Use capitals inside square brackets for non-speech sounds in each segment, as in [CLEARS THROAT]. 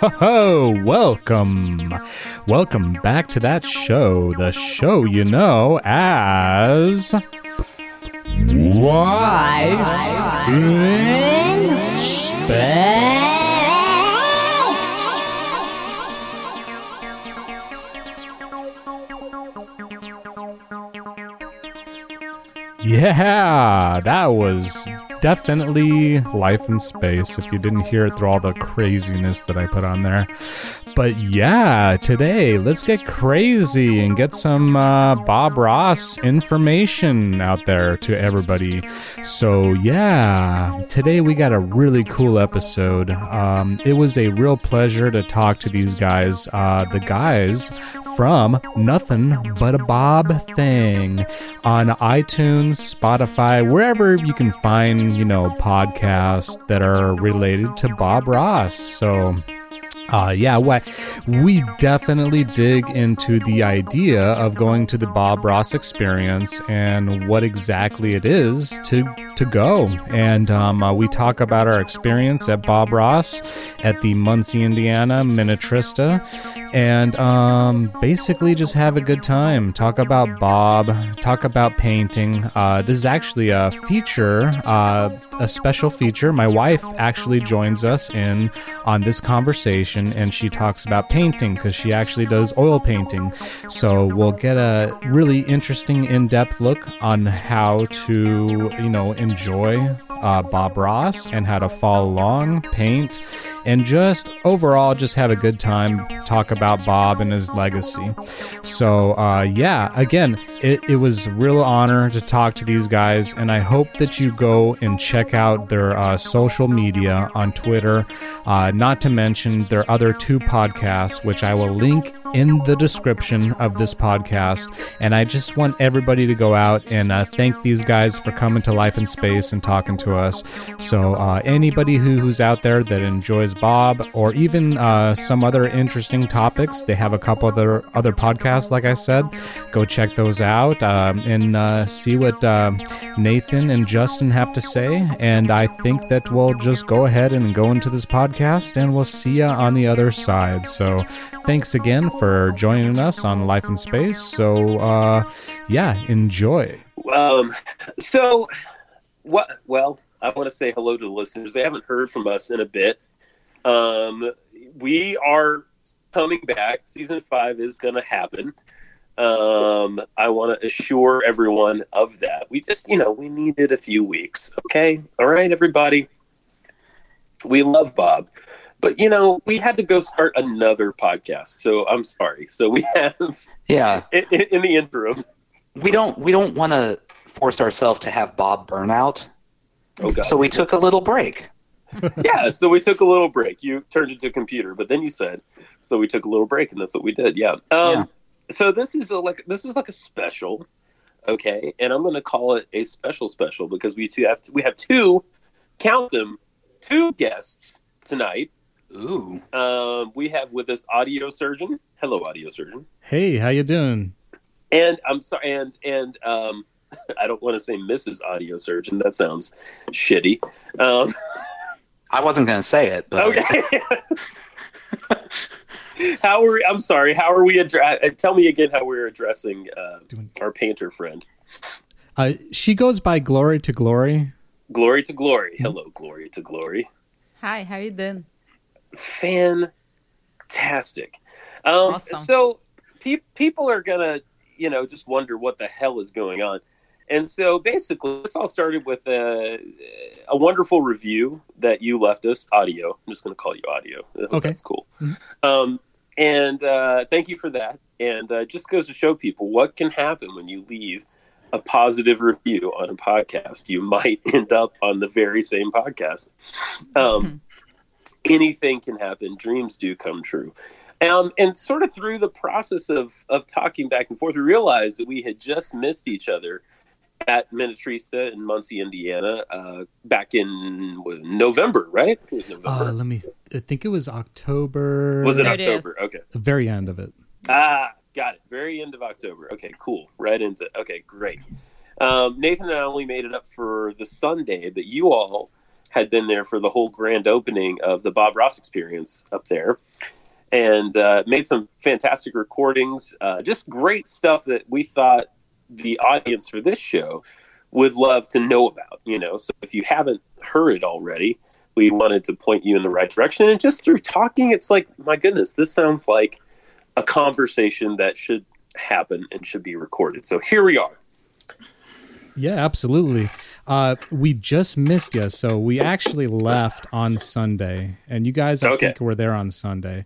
Ho ho! Welcome! Welcome back to that show, the show you know as. Life in Space! Yeah, that was definitely life in space if you didn't hear it through all the craziness that I put on there. But yeah, today let's get crazy and get some uh, Bob Ross information out there to everybody. So yeah, today we got a really cool episode. Um, it was a real pleasure to talk to these guys, uh, the guys from Nothing But a Bob Thing on iTunes, Spotify, wherever you can find, you know, podcasts that are related to Bob Ross. So uh, yeah, what we definitely dig into the idea of going to the Bob Ross experience and what exactly it is to to go. And um, uh, we talk about our experience at Bob Ross at the Muncie, Indiana Minnetrista, and um, basically just have a good time. Talk about Bob. Talk about painting. Uh, this is actually a feature. Uh, a special feature. My wife actually joins us in on this conversation and she talks about painting because she actually does oil painting. So we'll get a really interesting in depth look on how to, you know, enjoy uh, Bob Ross and how to follow along, paint, and just overall just have a good time, talk about Bob and his legacy. So, uh, yeah, again, it, it was real honor to talk to these guys, and I hope that you go and check out their uh, social media on Twitter, uh, not to mention their other two podcasts, which I will link in the description of this podcast. And I just want everybody to go out and uh, thank these guys for coming to Life in Space and talking to us. So, uh, anybody who, who's out there that enjoys Bob or even uh, some other interesting topics, they have a couple other other podcasts, like I said. Go check those out um, and uh, see what uh, Nathan and Justin have to say. And I think that we'll just go ahead and go into this podcast, and we'll see you on the other side. So, thanks again for joining us on Life in Space. So, uh, yeah, enjoy. Um, so, what? Well, I want to say hello to the listeners. They haven't heard from us in a bit. Um, we are coming back. Season five is going to happen. Um, I want to assure everyone of that. We just, you know, we needed a few weeks. Okay. All right, everybody. We love Bob, but you know, we had to go start another podcast. So I'm sorry. So we have, Yeah, [LAUGHS] in, in the interim. we don't we don't want to force ourselves to have Bob burnout, Oh God. so we took a little break. [LAUGHS] yeah, so we took a little break. You turned into a computer, but then you said, so we took a little break, and that's what we did. Yeah. Um, Yeah. So this is a, like this is like a special, okay, and I'm going to call it a special special because we two have we have two, count them, two guests tonight. Ooh, Um, we have with us audio surgeon. Hello, audio surgeon. Hey, how you doing? And I'm sorry, and and um, [LAUGHS] I don't want to say Mrs. Audio Surgeon. That sounds shitty. Um, [LAUGHS] I wasn't going to say it, but Okay. [LAUGHS] how are we, I'm sorry. How are we address? Tell me again how we're addressing uh, Doing- our painter friend. Uh, she goes by Glory to Glory. Glory to glory. Hello, glory to glory. Hi, how you doing? Fantastic. Um, Awesome. So pe- people are gonna, you know, just wonder what the hell is going on. And so basically, this all started with a, a wonderful review that you left us, audio. I'm just going to call you audio. Okay. That's cool. Mhm. Um, and uh, thank you for that. And uh, just goes to show people what can happen when you leave a positive review on a podcast. You might [LAUGHS] end up on the very same podcast. Um, anything can happen. Dreams do come true. Um, and sort of through the process of, of talking back and forth, we realized that we had just missed each other at Minnetrista in Muncie, Indiana, uh, back in November, right? It was November. Uh, let me. I think it was October. was it 30th. October? Okay. the very end of it? Ah, got it. Very end of October. Okay, cool. Right into. Okay, great. Um, Nathan and I only made it up for the Sunday, but you all had been there for the whole grand opening of the Bob Ross Experience up there, and uh, made some fantastic recordings. Uh, just great stuff that we thought the audience for this show would love to know about. You know, so if you haven't heard it already, we wanted to point you in the right direction. And just through talking, it's like, my goodness, this sounds like a conversation that should happen and should be recorded. So here we are. Yeah, absolutely. Uh, we just missed you, so we actually left on Sunday, and you guys, I Okay. think, were there on Sunday.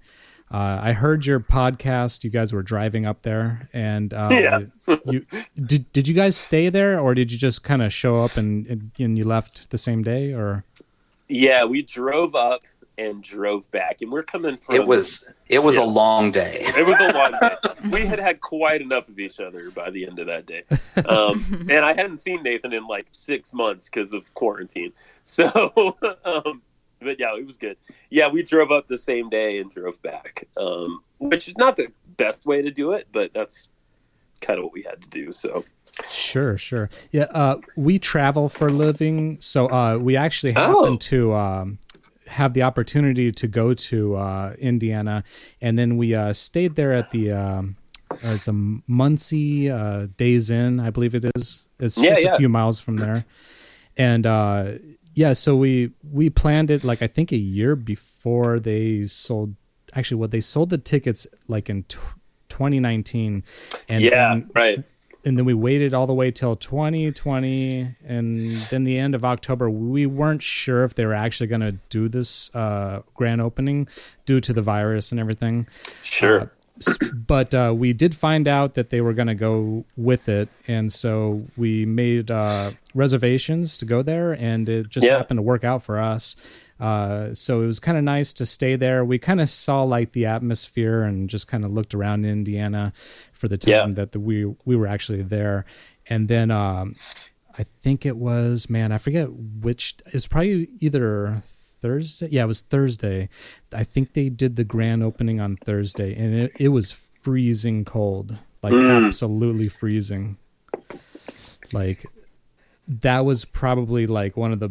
Uh, I heard your podcast. You guys were driving up there, and uh, [LAUGHS] Yeah. you did. Did you guys stay there, or did you just kind of show up and, and and you left the same day, or? Yeah, we drove up and drove back, and we're coming from. It was it was Yeah. a long day. It was a [LAUGHS] long day. We had had quite enough of each other by the end of that day, um, [LAUGHS] and I hadn't seen Nathan in like six months because of quarantine. So, um, but yeah, it was good. Yeah, we drove up the same day and drove back, um, which is not the best way to do it, but that's kind of what we had to do. So, Sure, sure. Yeah, uh, we travel for a living, so uh, we actually Oh. to um, have the opportunity to go to uh, Indiana, and then we uh, stayed there at the. Um, it's a Muncie uh, Days Inn, I believe it is. It's Yeah, just yeah. a few miles from there, and uh, yeah, so we we planned it like I think a year before they sold. Actually, what they sold the tickets like in t- 2019, and yeah, then right. and then we waited all the way till 2020 and then the end of october we weren't sure if they were actually going to do this uh, grand opening due to the virus and everything Sure. S- but uh, we did find out that they were going to go with it and so we made uh, reservations to go there and it just Yeah. happened to work out for us uh, so it was kind of nice to stay there we kind of saw like the atmosphere and just kind of looked around indiana for the time Yeah. that the, we we were actually there and then um, i think it was man i forget which it's probably either thursday yeah it was thursday i think they did the grand opening on thursday and it, it was freezing cold like Mm. absolutely freezing like that was probably like one of the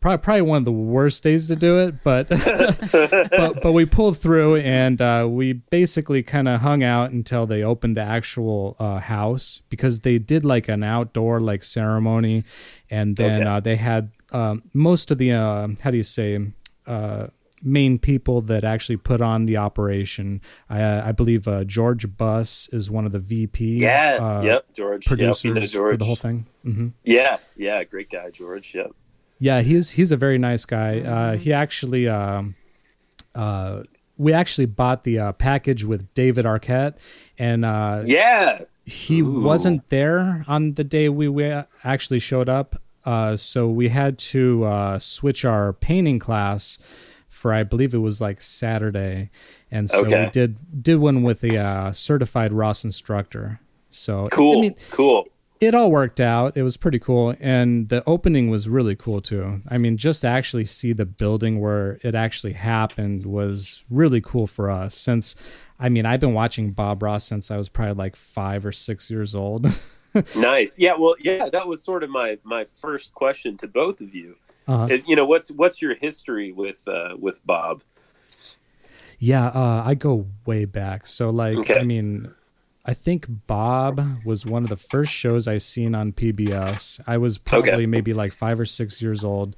probably, probably one of the worst days to do it but [LAUGHS] but but we pulled through and uh, we basically kind of hung out until they opened the actual uh, house because they did like an outdoor like ceremony and then Okay. uh, they had um, most of the uh, how do you say uh, main people that actually put on the operation I, I believe uh, George Buss is one of the VP Yeah. uh, yep. George. Yep, producers George. for the whole thing hmm Yeah. Yeah. Great guy, George. Yep. yeah, he's he's a very nice guy. Uh, he actually, um, uh, we actually bought the uh, package with David Arquette, and uh, Yeah. he Ooh. wasn't there on the day we, we actually showed up. Uh, so we had to uh, switch our painting class for I believe it was like Saturday, and so Okay. we did did one with a uh, certified Ross instructor. So Cool. I mean, cool. it all worked out. It was pretty cool, and the opening was really cool too. I mean, just to actually see the building where it actually happened was really cool for us. Since, I mean, I've been watching Bob Ross since I was probably like five or six years old. [LAUGHS] Nice. Yeah. Well, yeah. That was sort of my my first question to both of you. uh, Is you know what's what's your history with uh, with Bob? yeah, uh, I go way back. So, like, Okay. I mean, I think Bob was one of the first shows I seen on PBS. I was probably Okay. maybe like five or six years old.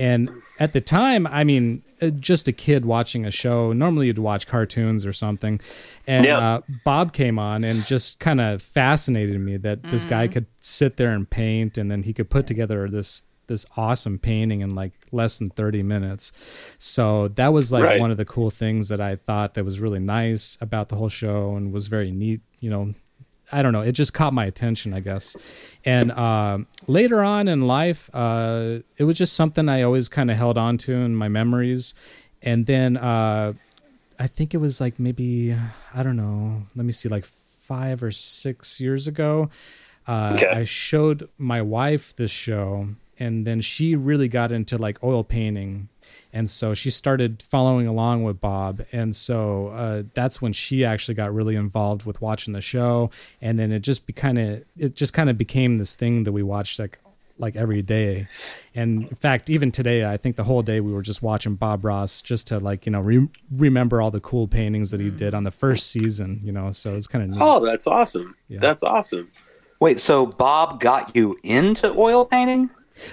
And at the time, I mean, uh, just a kid watching a show. Normally, you'd watch cartoons or something. And Yeah. uh, Bob came on and just kind of fascinated me that this guy could sit there and paint, and then he could put together this this awesome painting in like less than 30 minutes. So that was like Right. one of the cool things that I thought that was really nice about the whole show and was very neat, you know, I don't know. It just caught my attention, I guess. And um later on in life, uh, it was just something I always kind of held on to in my memories. And then uh, I think it was like maybe, I don't know, let me see, like five or six years ago. Uh, Okay. I showed my wife this show, and then she really got into like oil painting and so she started following along with Bob, and so uh, that's when she actually got really involved with watching the show, and then it just be kind of it just kind of became this thing that we watched like like every day. And in fact, even today, I think the whole day we were just watching Bob Ross just to like you know re- remember all the cool paintings that he did on the first season. You know, so it's kind of neat. Oh, that's awesome. Yeah. That's awesome. Wait, so Bob got you into oil painting?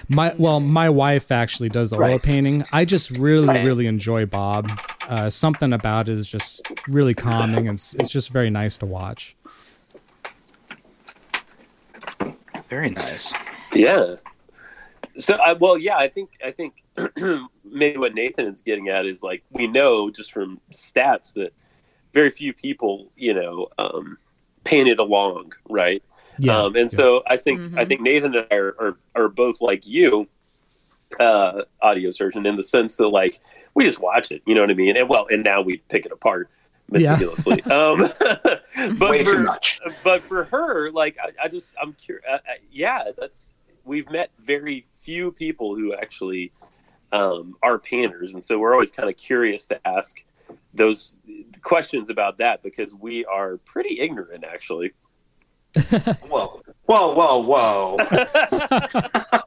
My well, my wife actually does the oil painting. I just really, Right. really enjoy Bob. Uh, something about it is just really calming, and it's, it's just very nice to watch. Very nice. Yeah. So, I, well, yeah, I think I think [CLEARS THROAT] maybe what Nathan is getting at is like we know just from stats that very few people, you know, um, painted along, right? Yeah, Um, and yeah. so I think I think Nathan and I are, are, are both like you, uh, audio surgeon, in the sense that like we just watch it, you know what I mean? And well, and now we pick it apart Yeah. meticulously. [LAUGHS] um, [LAUGHS] but Way for, too much. but for her, like I, I just I'm curious. Uh, uh, yeah, that's we've met very few people who actually um, are painters, and so we're always kind of curious to ask those questions about that because we are pretty ignorant, actually. [LAUGHS] Whoa, whoa, whoa, whoa. [LAUGHS]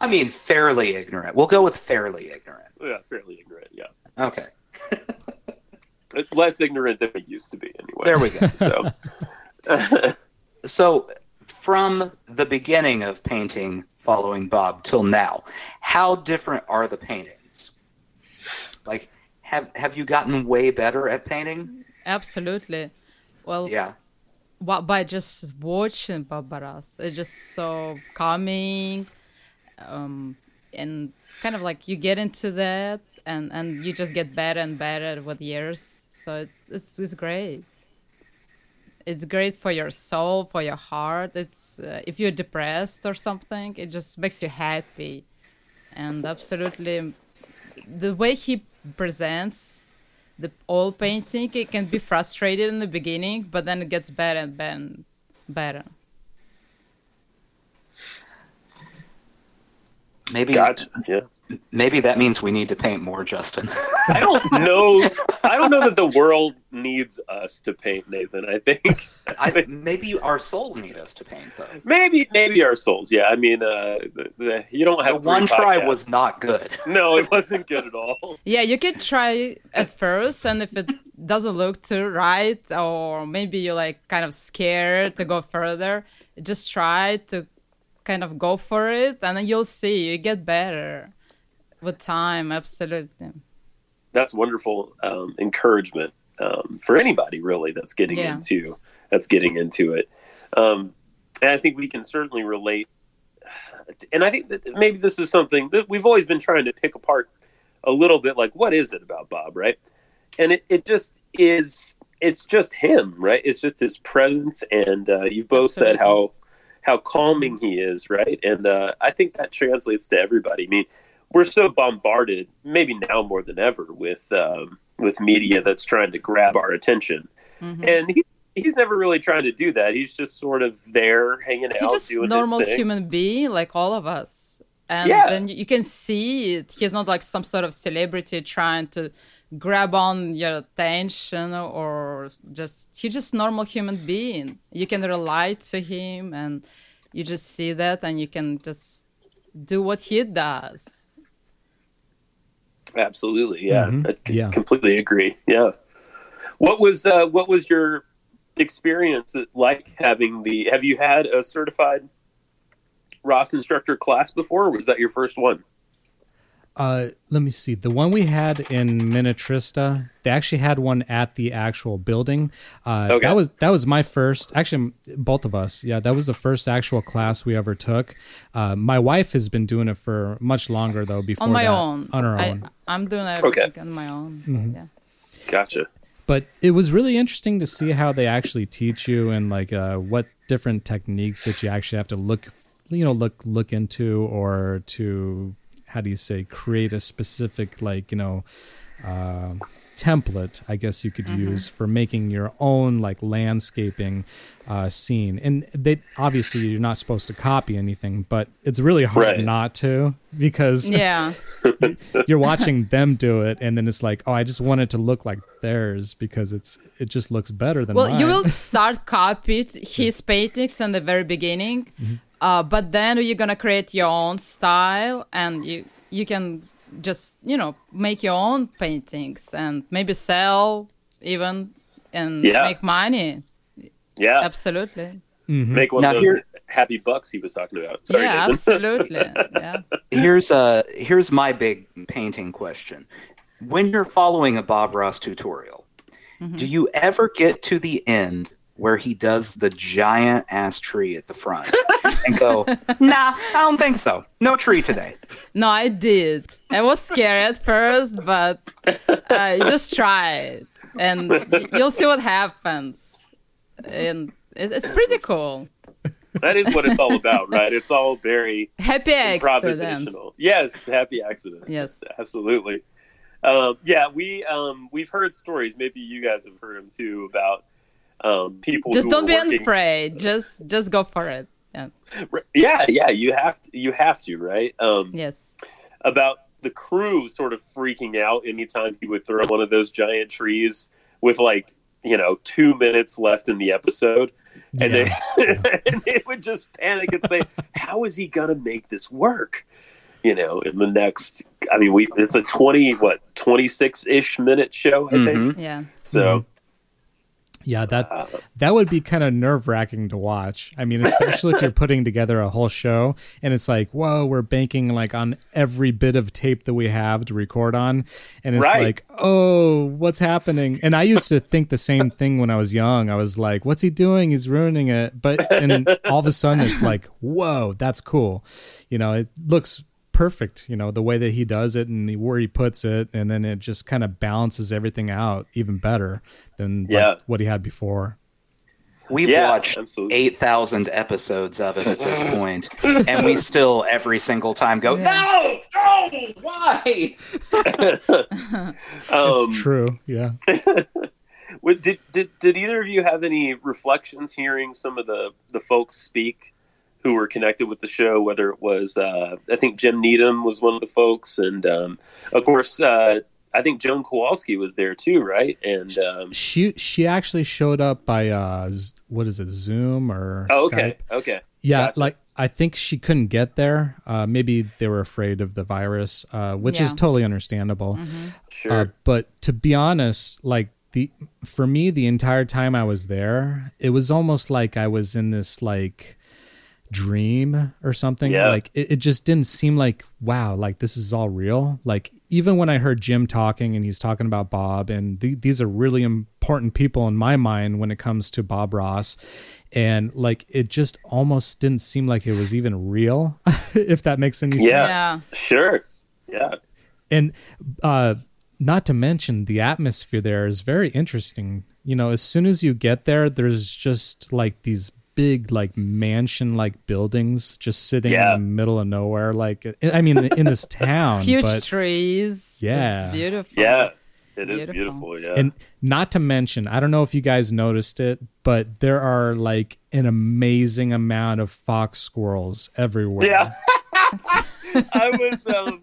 I mean, fairly ignorant. We'll go with fairly ignorant. Yeah, fairly ignorant. Yeah, Okay, [LAUGHS] uh, less ignorant than it used to be, anyway. there we go. So, So, from the beginning of painting following Bob till now, how different are the paintings? Like, have have you gotten way better at painting? Absolutely. Well, Yeah. Wa- by just watching Bob Ross, it's just so calming, um, and kind of like you get into that, and and you just get better and better with years. So it's it's it's great. It's great for your soul, for your heart. It's uh, if you're depressed or something, it just makes you happy, and absolutely, the way he presents the oil painting it can be frustrated in the beginning but then it gets better and better and better Maybe gotcha. Yeah. Maybe that means we need to paint more, Justin. [LAUGHS] I don't know. I don't know that the world needs us to paint, Nathan. I think [LAUGHS] I, maybe our souls need us to paint though. maybe maybe our souls. Yeah, I mean, uh, the, the, you don't have three one try was not good. [LAUGHS] No, it wasn't good at all. yeah you can try at first and if it doesn't look too right or maybe you're like kind of scared to go further just try to kind of go for it and then you'll see you get better with time absolutely That's wonderful um, encouragement um, for anybody really that's getting Yeah. into that's getting into it. Um, and I think we can certainly relate. And I think that maybe this is something that we've always been trying to pick apart a little bit. Like, what is it about Bob, right? And it, it just is. It's just him, right? It's just his presence, and uh, you've both said how how calming he is, right? And uh, I think that translates to everybody. I mean, we're so bombarded, maybe now more than ever, with um, with media that's trying to grab our attention, and he, he's never really trying to do that. He's just sort of there, hanging he's out, just doing normal his thing. human being like all of us and Yeah. then you can see it he's not like some sort of celebrity trying to grab on your attention or just he's just normal human being you can relate to him and you just see that and you can just do what he does Absolutely, yeah, Mhm. I c- Yeah. completely agree. Yeah. What was uh, what was your experience like having the? Have you had a certified Ross instructor class before, or was that your first one? Uh, let me see. The one we had in Minnetrista, they actually had one at the actual building. Uh, Okay. That was that was my first. Actually, both of us. Yeah, that was the first actual class we ever took. Uh, my wife has been doing it for much longer though. Before on my that, own on her own. i'm doing everything Okay. on my own Mm-hmm. yeah Gotcha. but it was really interesting to see how they actually teach you and like uh, what different techniques that you actually have to look you know look look into or to how do you say create a specific like you know uh, template i guess you could Mm-hmm. use for making your own like landscaping uh, scene and they obviously you're not supposed to copy anything but it's really hard Right. not to because yeah [LAUGHS] you're watching them do it and then it's like oh i just want it to look like theirs because it's it just looks better than well mine. you will start [LAUGHS] copy his paintings in the very beginning Mm-hmm. Uh, but then you're gonna create your own style, and you you can just you know make your own paintings and maybe sell even and Yeah. make money. Yeah, Absolutely. make one Now of those here- happy bucks he was talking about. Sorry, yeah, Nathan. absolutely. [LAUGHS] yeah. Here's uh here's my big painting question. When you're following a Bob Ross tutorial, do you ever get to the end where he does the giant ass tree at the front and go, [LAUGHS] "Nah, I don't think so. No tree today." No, I did. I was scared at first, but I just try it, and you'll see what happens. And it's pretty cool. that is what it's all about, right? It's all very Happy accidents. improvisational. Yes, happy accidents. Yes. absolutely. Um, yeah, we um, we've heard stories. Maybe you guys have heard them too about um, people. Just don't be working- afraid. Just just go for it. Yeah. Yeah, yeah, you have to. You have to, right? Um, Yes. about the crew sort of freaking out anytime he would throw one of those giant trees with like you know two minutes left in the episode and Yeah. they [LAUGHS] and they would just panic and say how is he gonna make this work you know in the next i mean we it's a 20 what 26-ish minute show i think Mhm. Yeah. so Yeah, that uh, that would be kind of nerve wracking to watch. I mean, especially if you're putting together a whole show and it's like, whoa, we're banking like on every bit of tape that we have to record on, and it's Right. like, oh, what's happening? And I used to think the same thing when I was young. I was like, what's he doing? He's ruining it. But and all of a sudden, it's like, whoa, that's cool. You know, it looks perfect you know the way that he does it and where he puts it and then it just kind of balances everything out even better than like, what he had before We've Yeah, watched absolutely. 8,000 episodes of it at this [LAUGHS] point, and we still every single time go, "No! No! Why?" [LAUGHS] um, it's true yeah [LAUGHS] did, did did either of you have any reflections hearing some of the the folks speak who were connected with the show? Whether it was uh, I think Jim Needham was one of the folks, and um, of course uh, I think Joan Kowalski was there too, right? And um, she she actually showed up by uh what is it zoom or oh, okay, Skype? okay, yeah Gotcha. like i think she couldn't get there uh maybe they were afraid of the virus uh which is totally understandable sure, Uh, but to be honest, like the for me, the entire time I was there, it was almost like I was in this like dream or something. Yeah. Like it, it just didn't seem like wow, like this is all real. Like even when I heard Jim talking and he's talking about Bob, and th- these are really important people in my mind when it comes to Bob Ross. And like it just almost didn't seem like it was even real, [LAUGHS] if that makes any sense Yeah. Yeah. sure, yeah, and uh not to mention the atmosphere there is very interesting you know as soon as you get there there's just like these big like mansion like buildings just sitting Yeah. in the middle of nowhere like i mean in this [LAUGHS] town Huge but trees. Yeah. It's beautiful. yeah. It is Beautiful. beautiful, yeah. and not to mention i don't know if you guys noticed it but there are like an amazing amount of fox squirrels everywhere Yeah. [LAUGHS] I was um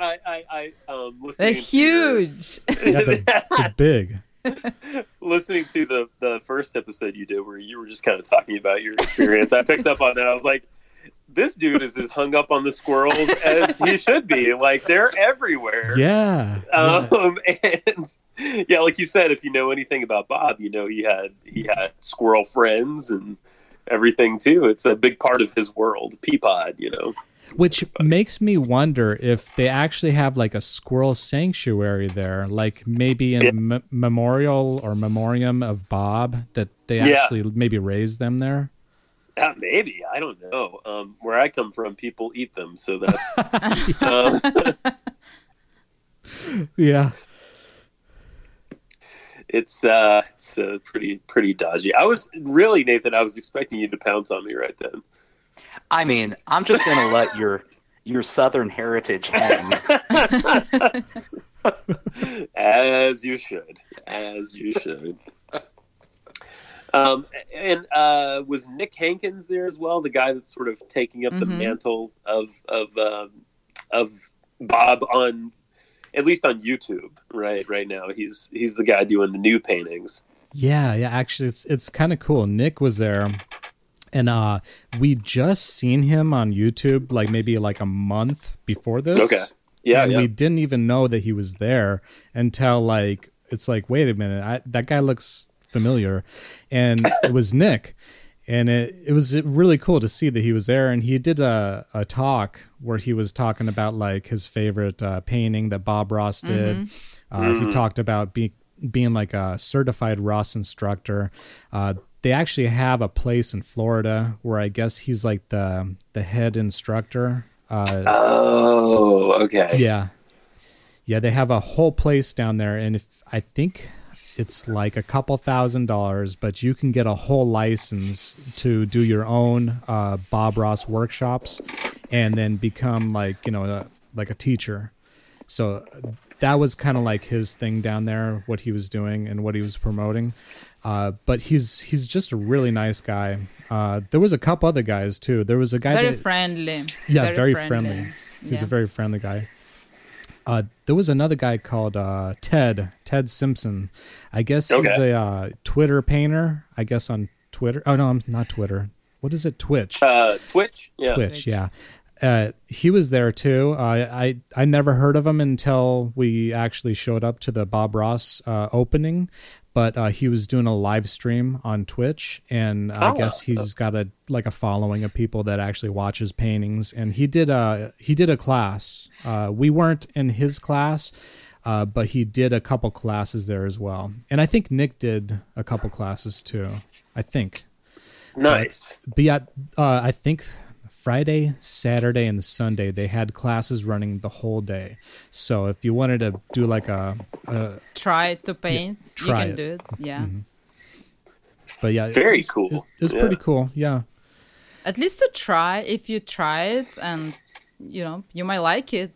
I I, I um They're listening to huge. yeah they're, [LAUGHS] they're big listening to the the first episode you did where you were just kind of talking about your experience. I picked up on that. I was like this dude is as hung up on the squirrels as he should be. Like they're everywhere. yeah, yeah. Um, [LAUGHS] and yeah, like you said, if you know anything about Bob, you know he had he had squirrel friends and everything too. It's a big part of his world. Peapod, you know. Which makes me wonder if they actually have like a squirrel sanctuary there, like maybe in Yeah. m- memorial or memoriam of Bob that they Yeah. actually maybe raise them there. Uh, maybe I don't know. Um, where I come from, people eat them, so that's [LAUGHS] um, [LAUGHS] Yeah. it's uh, it's uh, pretty pretty dodgy. I was really Nathan. I was expecting you to pounce on me right then. I mean, I'm just gonna let [LAUGHS] your your Southern heritage hang. As you should. As you should. Um, and uh, was Nick Hankins there as well? The guy that's sort of taking up the Mhm. mantle of of um, of Bob on at least on YouTube, right? Right now, he's he's the guy doing the new paintings. Yeah, yeah. Actually, it's it's kind of cool. Nick was there, and uh, we just seen him on YouTube like maybe like a month before this. Okay. Yeah, and yeah. we didn't even know that he was there until like it's like wait a minute, I, that guy looks familiar, and [LAUGHS] it was Nick, and it it was really cool to see that he was there, and he did a a talk where he was talking about like his favorite uh, painting that Bob Ross did. Uh, He talked about being being like a certified Ross instructor. Uh, they actually have a place in Florida where I guess he's like the the head instructor. Uh, Oh, okay. yeah. Yeah, they have a whole place down there and if I think it's like a couple thousand dollars, but you can get a whole license to do your own uh, Bob Ross workshops and then become like, you know, a, like a teacher. So that was kind of like his thing down there, what he was doing and what he was promoting. Uh, but he's he's just a really nice guy. Uh, there was a couple other guys too. There was a guy that Very that, friendly. yeah, very, friendly. He's Yeah. a very friendly guy. Uh, there was another guy called uh, Ted Ted Simpson. I guess he's a uh, Twitter painter. I guess on Twitter. Oh no, I'm not Twitter. What is it? Twitch. Uh, Twitch. Yeah. Twitch. Yeah. Uh, he was there too. Uh, I I never heard of him until we actually showed up to the Bob Ross uh, opening, but uh, he was doing a live stream on Twitch, and I Oh. guess he's got a like a following of people that actually watches paintings. And he did a he did a class. Uh, we weren't in his class, uh, but he did a couple classes there as well. And I think Nick did a couple classes too. I think Nice. but yeah, uh, I think Friday, Saturday, and Sunday they had classes running the whole day. So if you wanted to do like a, a Try to paint. you try can it. do it. Yeah. but yeah, Very it was, cool. It, it was Yeah. pretty cool. Yeah, At least to try. If you try it and you know you might like it,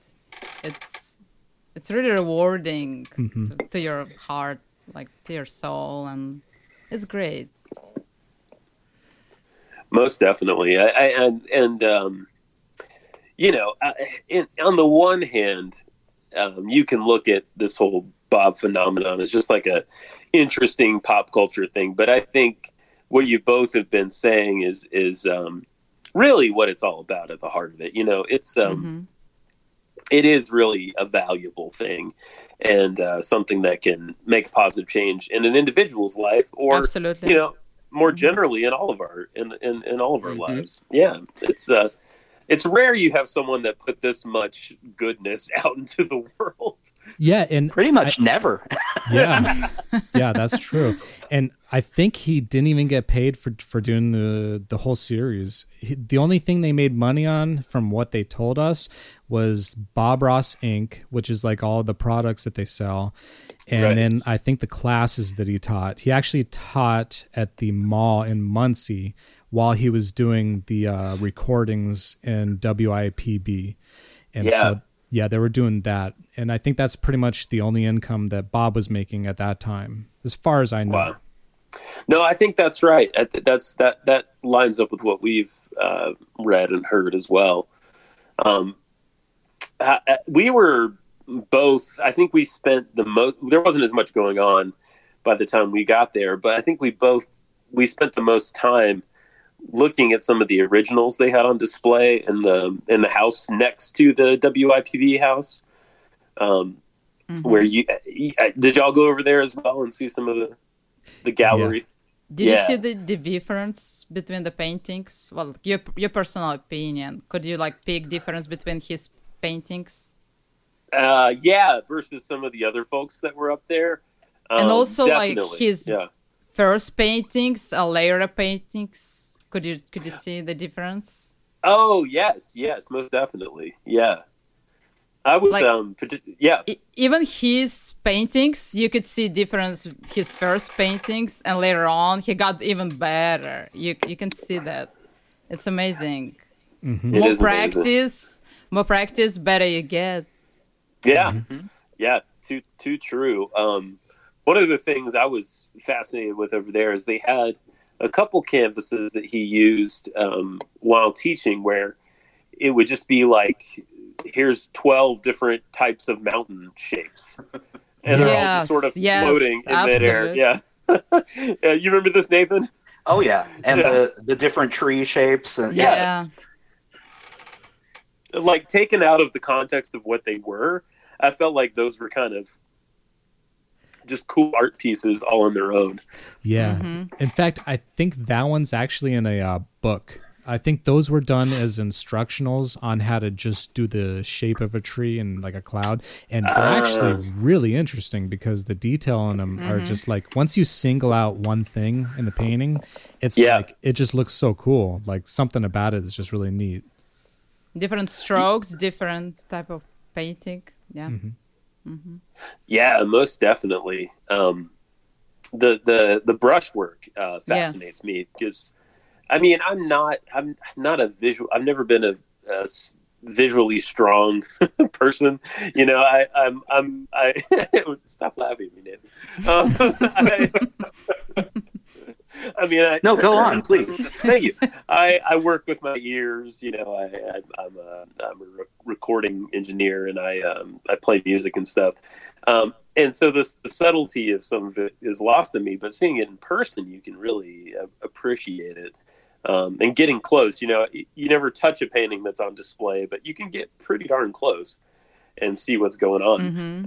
it's it's really rewarding Mm-hmm. to, to your heart, like to your soul, and it's great. Most definitely. I, I and and um, you know, uh, in, on the one hand, um, you can look at this whole Bob phenomenon as just like a interesting pop culture thing, but I think what you both have been saying is is um, really what it's all about at the heart of it. You know, it's um, hmm it is really a valuable thing and uh, something that can make a positive change in an individual's life or Absolutely. you know more generally in all of our in in, in all of our Mhm. lives yeah it's uh it's rare you have someone that put this much goodness [LAUGHS] out into the world yeah, and Pretty much never. yeah, [LAUGHS] yeah, that's true. And I think he didn't even get paid for for doing the the whole series. He, the only thing they made money on, from what they told us, was Bob Ross Inc., which is like all the products that they sell, and Right. then I think the classes that he taught. He actually taught at the mall in Muncie while he was doing the uh, recordings in WIPB, and Yeah. so yeah, they were doing that, and I think that's pretty much the only income that Bob was making at that time, as far as I know. Wow. No i think that's right. That's that that lines up with what we've uh, read and heard as well. Um uh, uh, we were both i think we spent the most there wasn't as much going on by the time we got there but i think we both we spent the most time looking at some of the originals they had on display in the in the house next to the WIPB house. Um, Mm-hmm. where you uh, did y'all go over there as well and see some of the the gallery Did Yeah. you see the, the difference between the paintings? Well, your your personal opinion. Could you like pick difference between his paintings? Uh, yeah, versus some of the other folks that were up there. And Um, also, like, his- yeah. First paintings, a layer of paintings. Could you could you see the difference? Oh yes, yes, most definitely. Yeah, I was Like- um, yeah, even his paintings, you could see difference. His first paintings, and later on, he got even better. You you can see that. It's amazing. it More is amazing. practice, more practice, better you get. Yeah, Mm-hmm. yeah, too too true. Um, one of the things I was fascinated with over there is they had a couple canvases that he used um, while teaching, where it would just be like, here's twelve different types of mountain shapes, [LAUGHS] and they're all just sort of yes, floating in midair. absolutely. Yeah. [LAUGHS] yeah, you remember this, Nathan? Oh yeah, and Yeah. the the different tree shapes and Yeah. like taken out of the context of what they were, I felt like those were kind of just cool art pieces all on their own. Yeah. Mm-hmm. In fact, I think that one's actually in a uh, book. I think those were done as instructionals on how to just do the shape of a tree and like a cloud. And they're actually Ah. really interesting because the detail in them are just like once you single out one thing in the painting, it's Yeah. like it just looks so cool. Like something about it is just really neat. Different strokes, different type of painting. Yeah. Yeah, most definitely. Um, the the the brushwork uh, fascinates me because, I mean, I'm not I'm not a visual. I've never been a visually strong [LAUGHS] person. You know, I I'm I'm I [LAUGHS] stop laughing at me, Nathan. Um, [LAUGHS] I, I mean, I, No, go on, please. Thank you. I, I work with my ears. You know, I, I I'm a I'm a re- recording engineer, and I um, I play music and stuff. Um, and so this the subtlety of some of it is lost in me. But seeing it in person, you can really uh, appreciate it. Um, and getting close, you know, you never touch a painting that's on display, but you can get pretty darn close and see what's going on. Mm-hmm.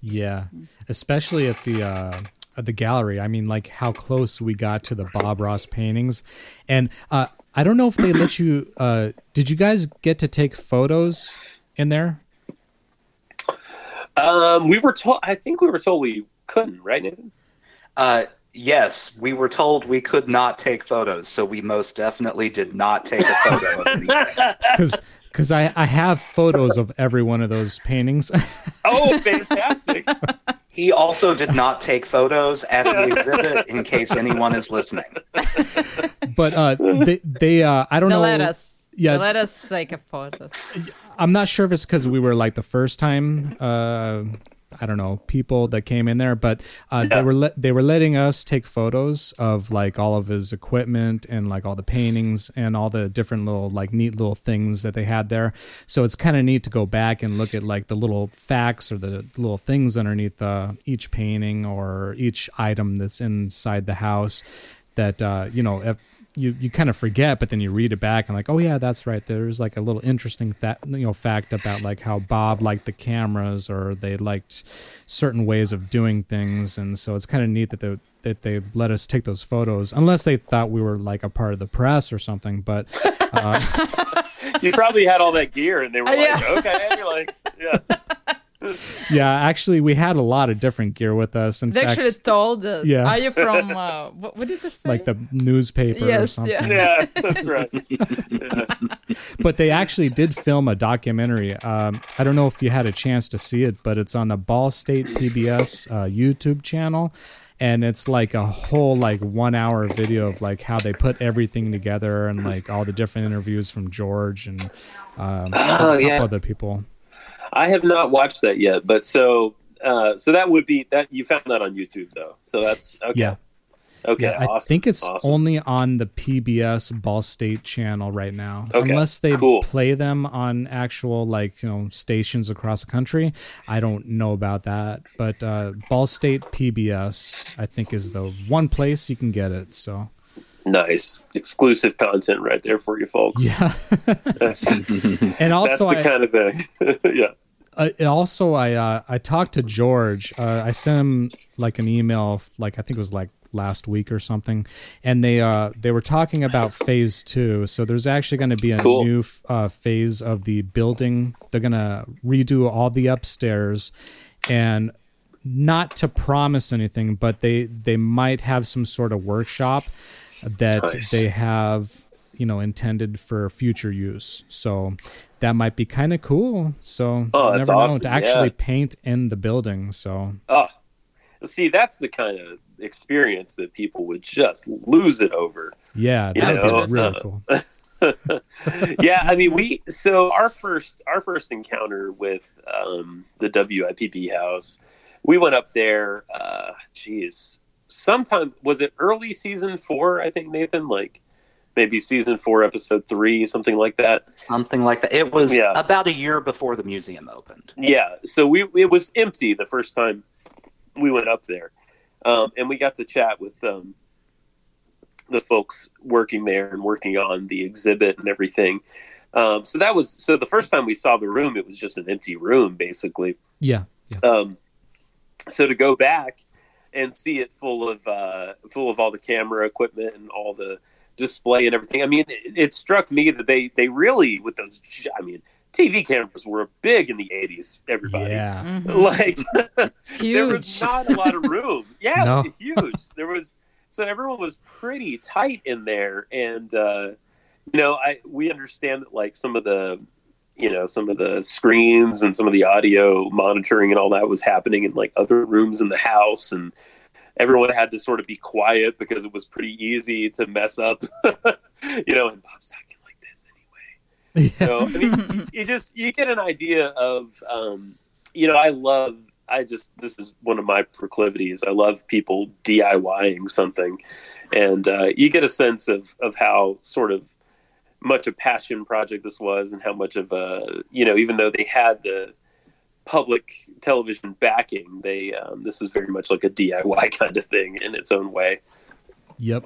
Yeah, especially at the uh, at the gallery. I mean, like how close we got to the Bob Ross paintings, and uh, I don't know if they let you. Uh, did you guys get to take photos in there? Um, we were told. I think we were told we couldn't, right, Nathan? Uh, yes, we were told we could not take photos, so we most definitely did not take a photo of the [LAUGHS] Because because I I have photos of every one of those paintings. [LAUGHS] Oh, fantastic! [LAUGHS] He also did not take photos at the exhibit in case anyone is listening. but uh, they they uh, I don't They know. let us. yeah. They let us take a photos. I'm not sure if it's because we were like the first time. Uh, I don't know people that came in there, but uh, they were le- they were letting us take photos of like all of his equipment and like all the paintings and all the different little like neat little things that they had there. So it's kind of neat to go back and look at like the little facts or the little things underneath uh, each painting or each item that's inside the house. That uh, you know, if you you kind of forget, but then you read it back and like, oh yeah, that's right. There's like a little interesting that you know fact about like how Bob liked the cameras or they liked certain ways of doing things, and so it's kind of neat that they that they let us take those photos, unless they thought we were like a part of the press or something. But uh, [LAUGHS] you probably had all that gear, and they were uh, like, Yeah. "Okay," and you're like, "Yeah." [LAUGHS] yeah, actually, we had a lot of different gear with us. In They fact, actually told us. Yeah. Are you from? [LAUGHS] Uh, what, what did they say? like the newspaper or something. yeah. Yeah, [LAUGHS] that's right. [LAUGHS] but they actually did film a documentary. Um, I don't know if you had a chance to see it, but it's on the Ball State PBS uh, YouTube channel, and it's like a whole like one hour video of like how they put everything together and like all the different interviews from George and um, Oh, a couple yeah. other people. I have not watched that yet, but so uh, so that would be that you found that on YouTube though. So that's okay. Yeah. Okay. Yeah, I think it's Awesome. only on the PBS Ball State channel right now. Okay, Unless they cool. play them on actual like you know stations across the country, I don't know about that. But uh, Ball State PBS, I think, is the one place you can get it. So nice exclusive content right there for you folks. yeah, That's, [LAUGHS] and also that's the I, kind of thing. [LAUGHS] yeah. uh, also I uh, I talked to George. Uh, I sent him like an email, like I think it was like last week or something, and they uh they were talking about phase two. So there's actually going to be a Cool. new uh, phase of the building. They're going to redo all the upstairs, and not to promise anything, but they they might have some sort of workshop that Nice. they have you know intended for future use. So that might be kind of cool. So Oh, never know awesome, to actually yeah. paint in the building. So Oh, see, that's the kind of experience that people would just lose it over. yeah, that's really [LAUGHS] cool. yeah, I mean, we so our first our first encounter with um, the WIPB house, we went up there. Uh, geez, sometime was it early season four? I think Nathan, like maybe season four, episode three, something like that. Something like that. It was Yeah. about a year before the museum opened. Yeah, so we it was empty the first time we went up there, um, and we got to chat with um, the folks working there and working on the exhibit and everything. Um, so that was so the first time we saw the room, it was just an empty room basically. Yeah. Yeah. Um, so to go back and see it full of uh, full of all the camera equipment and all the display and everything. I mean, it, it struck me that they they really with those. I mean, TV cameras were big in the '80s. Everybody, Yeah. like [LAUGHS] there was not a lot of room. [LAUGHS] Yeah, No. huge. There was so everyone was pretty tight in there, and uh, you know, I we understand that like some of the you know some of the screens and some of the audio monitoring and all that was happening in like other rooms in the house and everyone had to sort of be quiet because it was pretty easy to mess up [LAUGHS] you know and bob's talking like this anyway so I mean, you just you get an idea of um, you know I love I just this is one of my proclivities. I love people DIYing something, and uh, you get a sense of of how sort of much a passion project this was, and how much of a you know even though they had the public television backing, they um, this was very much like a DIY [LAUGHS] kind of thing in its own way. Yep.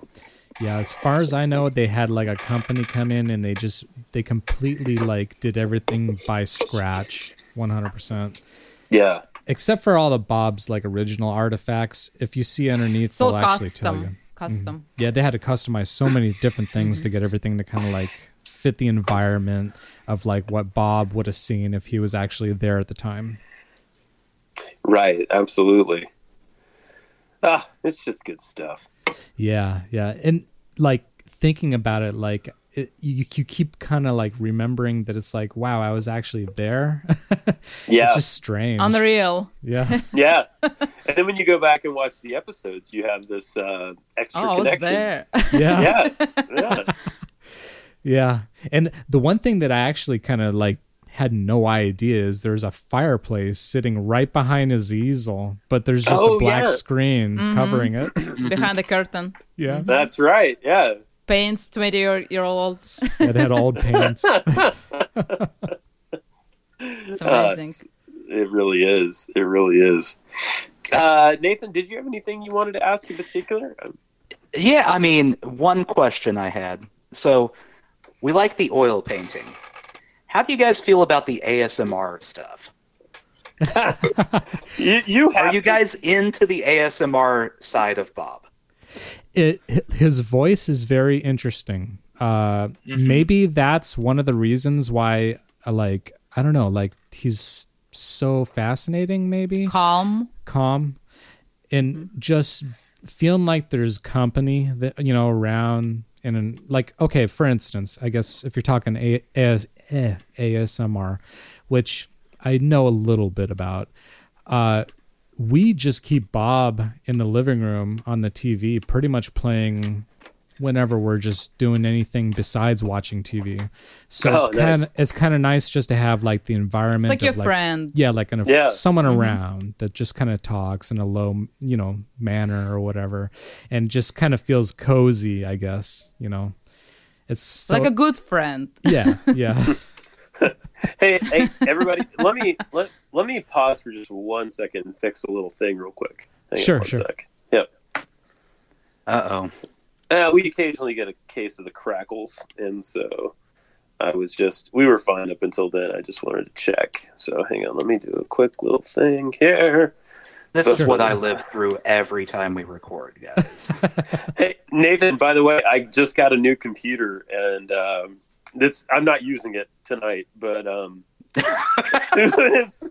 Yeah, as far as I know, they had like a company come in and they just they completely like did everything by scratch, 100%. Yeah, Except for all the Bob's like original artifacts. If you see underneath, So they'll actually tell you. Custom. Custom. Yeah, they had to customize so many different things to get everything to kind of like fit the environment of like what Bob would have seen if he was actually there at the time. right, absolutely. Ah, it's just good stuff. Yeah, yeah, and like thinking about it, like it, you you keep kind of like remembering that it's like, wow, I was actually there. [LAUGHS] Yeah, it's just strange. Unreal. yeah, [LAUGHS] Yeah, and then when you go back and watch the episodes, you have this uh, extra connection. Oh, I was connection. there. yeah, Yeah, [LAUGHS] yeah, yeah. And the one thing that I actually kind of like had no idea is there's a fireplace sitting right behind his easel, but there's just Oh, a black yeah. screen covering it. Behind the curtain. Yeah, that's right. Yeah, Paints 20 year, year old. yeah they had old pants. [LAUGHS] It's Uh, amazing. it's- it really is. It really is. Uh, Nathan, did you have anything you wanted to ask in particular? Yeah, I mean, one question I had. So, we like the oil painting. How do you guys feel about the ASMR stuff? [LAUGHS] You, you have Are you to- guys into the ASMR side of Bob? It his voice is very interesting. Uh, maybe that's one of the reasons why, uh, like, I don't know, like he's so fascinating. Maybe Calm. calm, and just feeling like there's company that you know around. And in, like, okay, for instance, I guess if you're talking A- AS, eh, ASMR, which I know a little bit about, uh, we just keep Bob in the living room on the TV, pretty much playing whenever we're just doing anything besides watching TV. So Oh, it's kind nice. of it's kind of nice just to have like the It's environment like your of like friend. yeah, like an, Yeah. someone mm-hmm. around that just kind of talks in a low, you know, manner or whatever, and just kind of feels cozy. I guess you know, it's so, like a good friend. yeah, yeah, [LAUGHS] Hey, hey, everybody, let me let, let me pause for just one second and fix a little thing real quick. Hang on Sure, one sure. sec. Yep. Uh oh. Uh, we occasionally get a case of the crackles, and so I was just we were fine up until then. I just wanted to check. So hang on, let me do a quick little thing here. This is Sure. what I live through every time we record, guys. [LAUGHS] Hey Nathan, by the way, I just got a new computer, and um, it's I'm not using it tonight, but um, as soon [LAUGHS] as,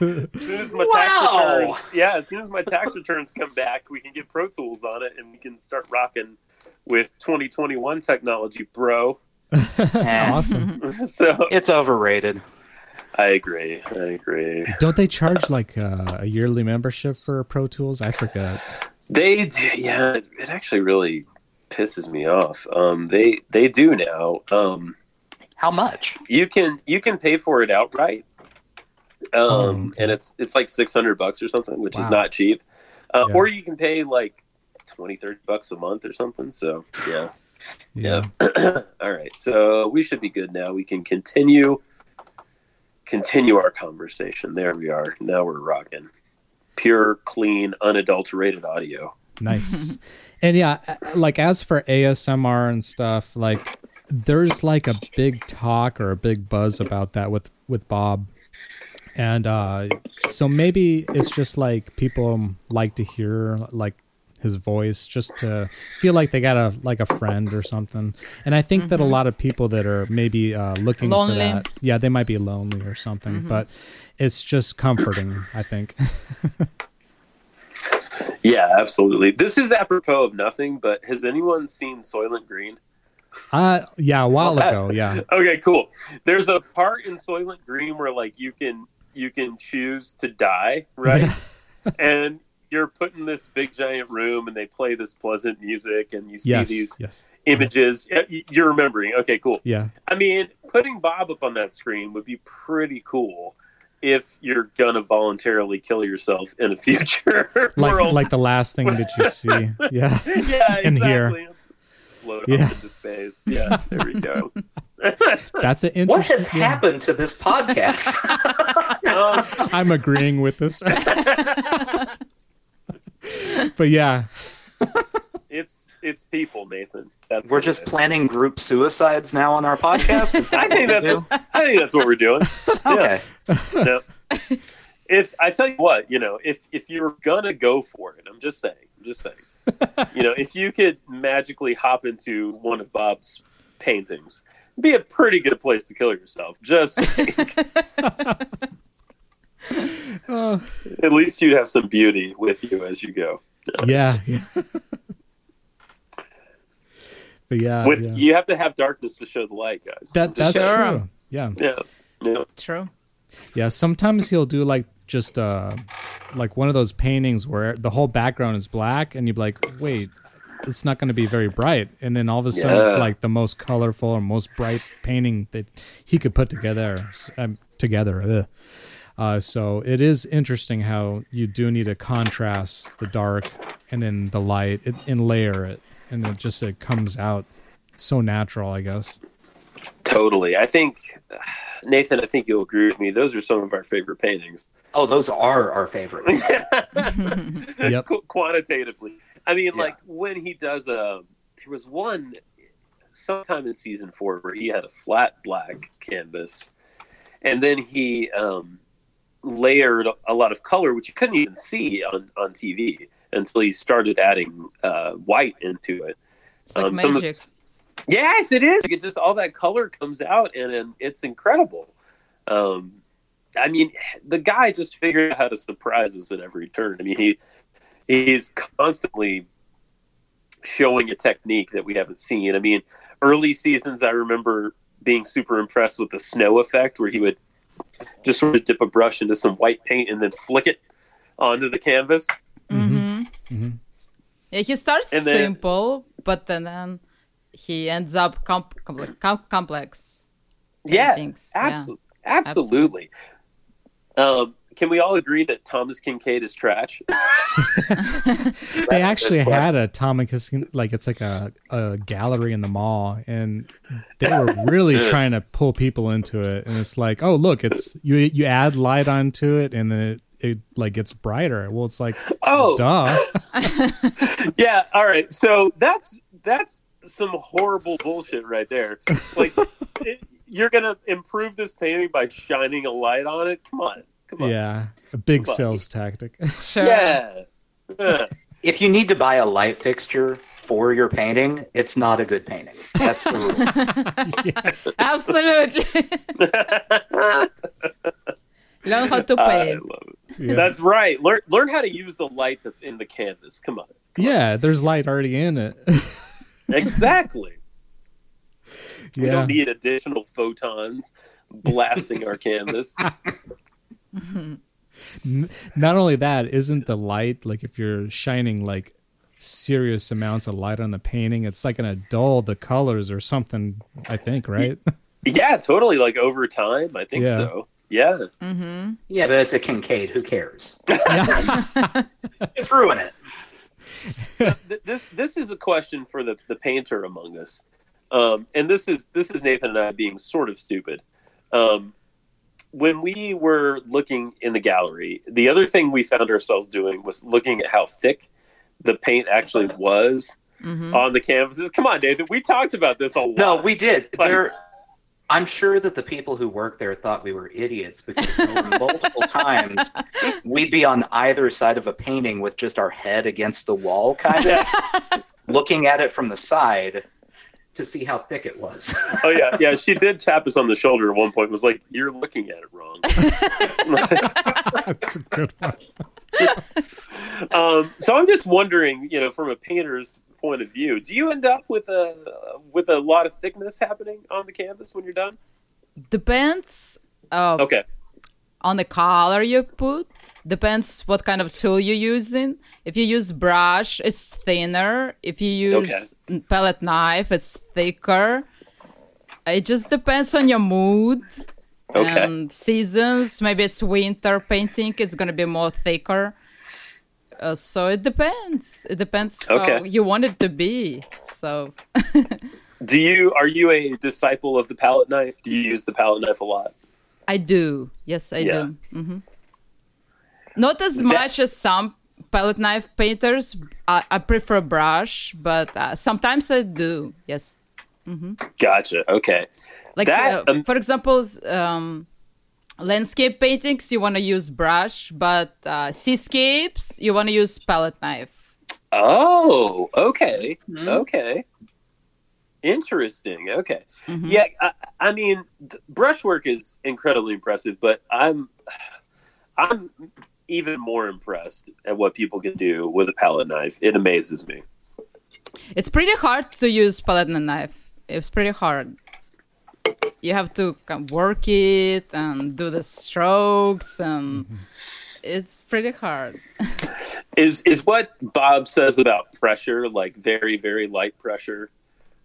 as soon as my tax Wow. returns, yeah, as soon as my tax returns come back, we can get Pro Tools on it, and we can start rocking with 2021 technology, bro. [LAUGHS] Awesome. [LAUGHS] so It's overrated. I agree. I agree. Don't they charge like uh, a yearly membership for Pro Tools? I forgot. They do, yeah. It, it actually really pisses me off. Um, they they do now. Um, How much? you can you can pay for it outright, um, Oh, okay. and it's it's like six hundred bucks or something, which is not cheap. Uh, Yeah. Or you can pay like 20, 30 bucks a month or something. So yeah, Yeah. [CLEARS THROAT] All right, so we should be good now. We can continue continue our conversation. There we are. Now we're rocking. Pure, clean, unadulterated audio. Nice. [LAUGHS] and yeah, uh, like as for ASMR and stuff, like there's like a big talk or a big buzz about that with with Bob. And uh so maybe it's just like people like to hear like his voice just to feel like they got a like a friend or something. And I think that a lot of people that are maybe uh looking Lonely. for that, yeah, they might be lonely or something, but it's just comforting, I think. [LAUGHS] Yeah, absolutely. This is apropos of nothing, but has anyone seen Soylent Green? Uh yeah, a [LAUGHS] while ago, yeah. Okay, cool. There's a part in Soylent Green where like you can you can choose to die, right? [LAUGHS] and you're put in this big giant room and they play this pleasant music and you see Yes. these Yes. images. You're remembering. Okay, cool. Yeah. I mean, putting Bob up on that screen would be pretty cool if you're gonna voluntarily kill yourself in a future [LAUGHS] Like world. like the last thing that you see. Yeah. yeah, in here. Exactly. Float Yeah. off into space. Yeah, there we go. [LAUGHS] That's an interesting. What interesting has happened to this podcast? Um, [LAUGHS] I'm agreeing with this. but yeah. it's it's people, Nathan. That's We're just planning group suicides now on our podcast. I think what we that's I think that's what we're doing. do? okay. No. If I tell you what, you know, if if you're gonna go for it, I'm just saying, I'm just saying, [LAUGHS] you know, if you could magically hop into one of Bob's paintings, it'd be a pretty good place to kill yourself. Just saying. [LAUGHS] [LAUGHS] Oh, at least you'd have some beauty with you as you go. yeah. yeah. but yeah, With yeah. you have to have darkness to show the light, guys. that that's Just- Sure. true. Yeah. yeah, yeah. True. Yeah, sometimes he'll do like just uh like one of those paintings where the whole background is black and you're like, "Wait, it's not going to be very bright." And then all of a sudden Yeah. it's like the most colorful and most bright painting that he could put together um, together. Uh, so it is interesting how you do need to contrast the dark and then the light it, and layer it, and it just it comes out so natural, I guess. Totally. I think Nathan. I think you'll agree with me. Those are some of our favorite paintings. Oh, those are our favorites. [LAUGHS] Yep. Qu- quantitatively. I mean, Yeah. like when he does a, there was one sometime in season four where he had a flat black canvas, and then he um, layered a lot of color, which you couldn't even see on on TV until he started adding uh, white into it. It's like Um, some of- magic. Yes, it is. It just all that color comes out, and, and it's incredible. Um, I mean, the guy just figured out how to surprise us at every turn. I mean, he he's constantly showing a technique that we haven't seen. I mean, early seasons, I remember being super impressed with the snow effect, where he would just sort of dip a brush into some white paint and then flick it onto the canvas. Mm-hmm. Mm-hmm. Yeah, he starts then- simple, but then, then he ends up comp- complex. Com- complex. Yeah, paintings. Yeah. absolutely, absolutely. Um, can we all agree that Thomas Kinkade is trash? [LAUGHS] [LAUGHS] they actually had a Thomas like it's like a, a gallery in the mall and they were really [LAUGHS] trying to pull people into it and it's like oh look it's you you add light onto it and then it, it like gets brighter well it's like Oh, duh yeah. All right. So that's that's some horrible bullshit right there. Like, [LAUGHS] it, you're gonna improve this painting by shining a light on it? Come on, come on. yeah a big Come on. sales tactic [LAUGHS] Sure. Yeah. Yeah. If you need to buy a light fixture for your painting, it's not a good painting. That's the rule. Absolutely. Learn how to paint. yeah. That's right. Learn learn how to use the light that's in the canvas. Come on. yeah there's light already in it [LAUGHS] Exactly. We don't need additional photons blasting our canvas. [LAUGHS] Not only that isn't the light like if you're shining like serious amounts of light on the painting it's like gonna dull the colors or something i think right [LAUGHS] Yeah, totally. Like over time, I think Yeah. so. Yeah. Mm-hmm. Yeah, but it's a Kinkade. Who cares? [LAUGHS] yeah. Just ruin it. [LAUGHS] Th- this this is a question for the, the painter among us, um, and this is this is Nathan and I being sort of stupid. Um, when we were looking in the gallery, the other thing we found ourselves doing was looking at how thick the paint actually was Mm-hmm. on the canvases. Come on, David. We talked about this a lot. No, we did. Like- There, I'm sure that the people who work there thought we were idiots because multiple [LAUGHS] times we'd be on either side of a painting with just our head against the wall, kind of [LAUGHS] looking at it from the side to see how thick it was. [LAUGHS] Oh yeah, yeah. She did tap us on the shoulder at one point. and Was like, "You're looking at it wrong." That's a good one. um, so I'm just wondering, you know, from a painter's point of view, do you end up with a with a lot of thickness happening on the canvas when you're done? Depends uh, Okay. on the color you put. Depends what kind of tool you're using. If you use brush, it's thinner. If you use palette knife, it's thicker. It just depends on your mood Okay. and seasons. Maybe it's winter painting; it's gonna be more thicker. Uh, so it depends. It depends how Okay. you want it to be. So [LAUGHS] Do you are you a disciple of the palette knife? Do you use the palette knife a lot? I do. Yes, I Yeah. do. hmm Not as That- much as some palette knife painters. I, I prefer brush, but uh, sometimes I do. Yes. Mm-hmm. Gotcha. Okay. Like That, uh, um, for example, um, landscape paintings you want to use brush, but uh, seascapes you want to use palette knife. Oh, okay, Mm-hmm. okay, interesting. Okay, Mm-hmm. yeah. I, I mean, brushwork is incredibly impressive, but I'm, I'm even more impressed at what people can do with a palette knife. It amazes me. It's pretty hard to use palette knife. It's pretty hard. You have to work it and do the strokes, and it's pretty hard. [LAUGHS] Is is what Bob says about pressure, like very very light pressure,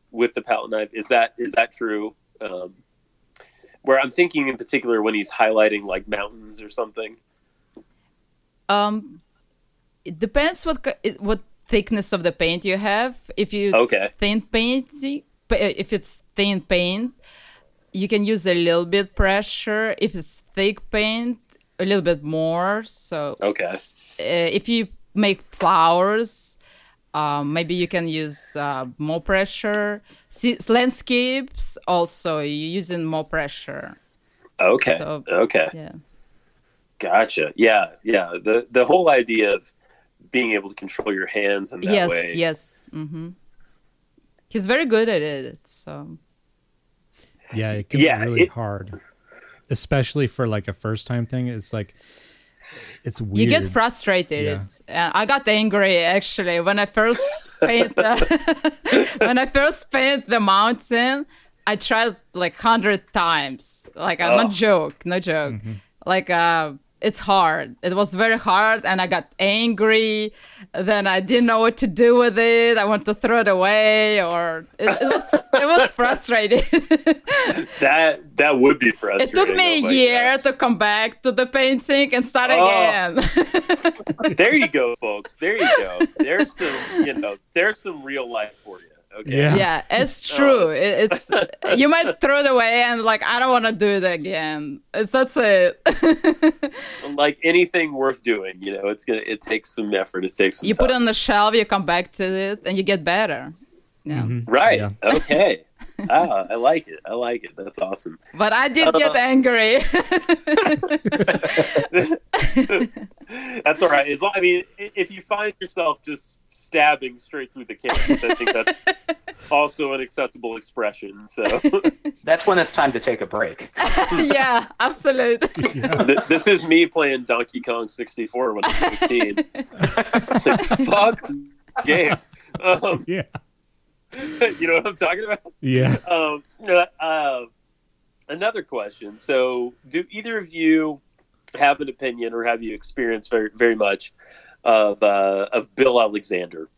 with the palette knife? Is that is that true? Um, where I'm thinking in particular when he's highlighting like mountains or something. Um, it depends what what thickness of the paint you have. If you Okay. thin paint, if it's thin paint, you can use a little bit pressure. If it's thick paint, a little bit more. So Okay. uh, if you make flowers, um, maybe you can use uh, more pressure. See, landscapes also you're using more pressure. Okay. So- okay. Yeah. Gotcha. Yeah, yeah. The the whole idea of being able to control your hands in that yes, way. yes. hmm He's very good at it. So Yeah, it can Yeah, be really it- hard, especially for like a first time thing. It's like it's weird. you get frustrated. Yeah. And I got angry actually when I first paint the, [LAUGHS] when I first paint the mountain. I tried like hundred times. Like uh, Oh. no joke, no joke. Like uh, it's hard. It was very hard, and I got angry. Then I didn't know what to do with it. I want to throw it away, or it, it was it was [LAUGHS] frustrating. [LAUGHS] That that would be frustrating. It took me Oh a year gosh. to come back to the painting and start Oh. again. There you go, folks. There you go. [LAUGHS] There's some, you know, there's some real life for you. Okay. Yeah. yeah, it's true. It, it's [LAUGHS] you might throw it away and like I don't want to do it again. It's that's it. [LAUGHS] Like anything worth doing, you know, it's gonna it takes some effort. It takes some you put it on the shelf, you come back to it, and you get better. Yeah, Right. Yeah. Okay. [LAUGHS] ah, I like it. I like it. That's awesome. but I did get Uh. angry. That's all right. As long, I mean, if you find yourself just stabbing straight through the canvas, I think that's [LAUGHS] also an acceptable expression. So [LAUGHS] That's when it's time to take a break. [LAUGHS] yeah, absolutely. th- this is me playing Donkey Kong 64 when I was 15. Fuck game. Um, Yeah. you know what I'm talking about? Yeah. Um, uh, uh, another question. So, do either of you have an opinion, or have you experienced very, very much of uh, of Bill Alexander?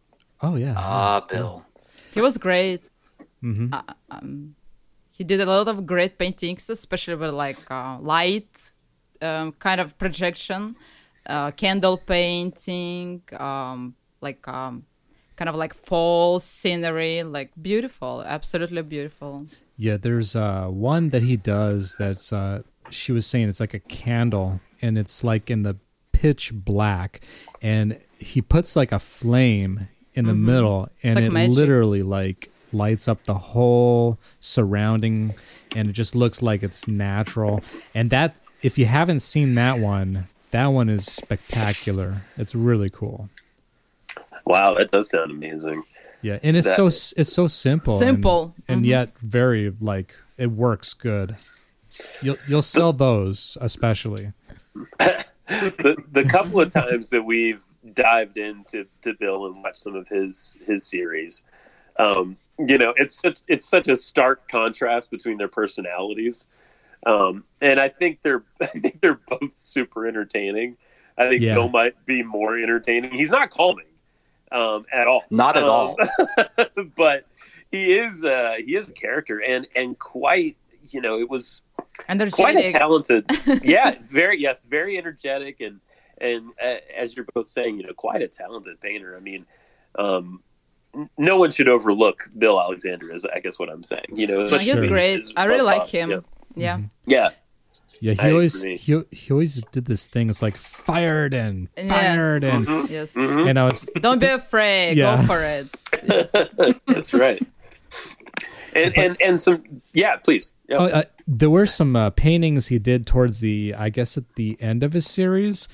Oh yeah. Ah, Bill. He was great. hmm Uh, um, he did a lot of great paintings, especially with like uh, light um, kind of projection, uh, candle painting, um, like um, kind of like fall scenery, like beautiful, absolutely beautiful. Yeah, there's uh one that he does that's uh she was saying it's like a candle and it's like in the pitch black and he puts like a flame in the middle and like it magic. literally like lights up the whole surrounding and it just looks like it's natural and that if you haven't seen that one that one is spectacular it's really cool Wow, that does sound amazing. yeah and it's That- so it's so simple and- Simple. and, Mhm. yet very like it works good you'll you'll sell those especially [LAUGHS] the the couple of times that we've dived into to Bill and watched some of his his series, um, you know, it's such it's such a stark contrast between their personalities, um, and I think they're [LAUGHS] I think they're both super entertaining. I think Yeah. Bill might be more entertaining. He's not calming um, at all, Not at Um, all. [LAUGHS] but he is uh, he is a character and and quite you know it was quite a talented [LAUGHS] yeah very yes very energetic and and uh, as you're both saying you know quite a talented painter i mean um no one should overlook bill alexander is i guess what i'm saying you know No, but he's great. is I really above- like him. yeah, Yeah. yeah. yeah he I always agree. he, he always did this thing it's like fired and Yes. fired and Mhm. Yes. Mhm. and i was [LAUGHS] Don't be afraid. Yeah. Go for it. [LAUGHS] that's right and and and some yeah please yeah. Oh, uh, there were some uh, paintings he did towards the, I guess, at the end of his series,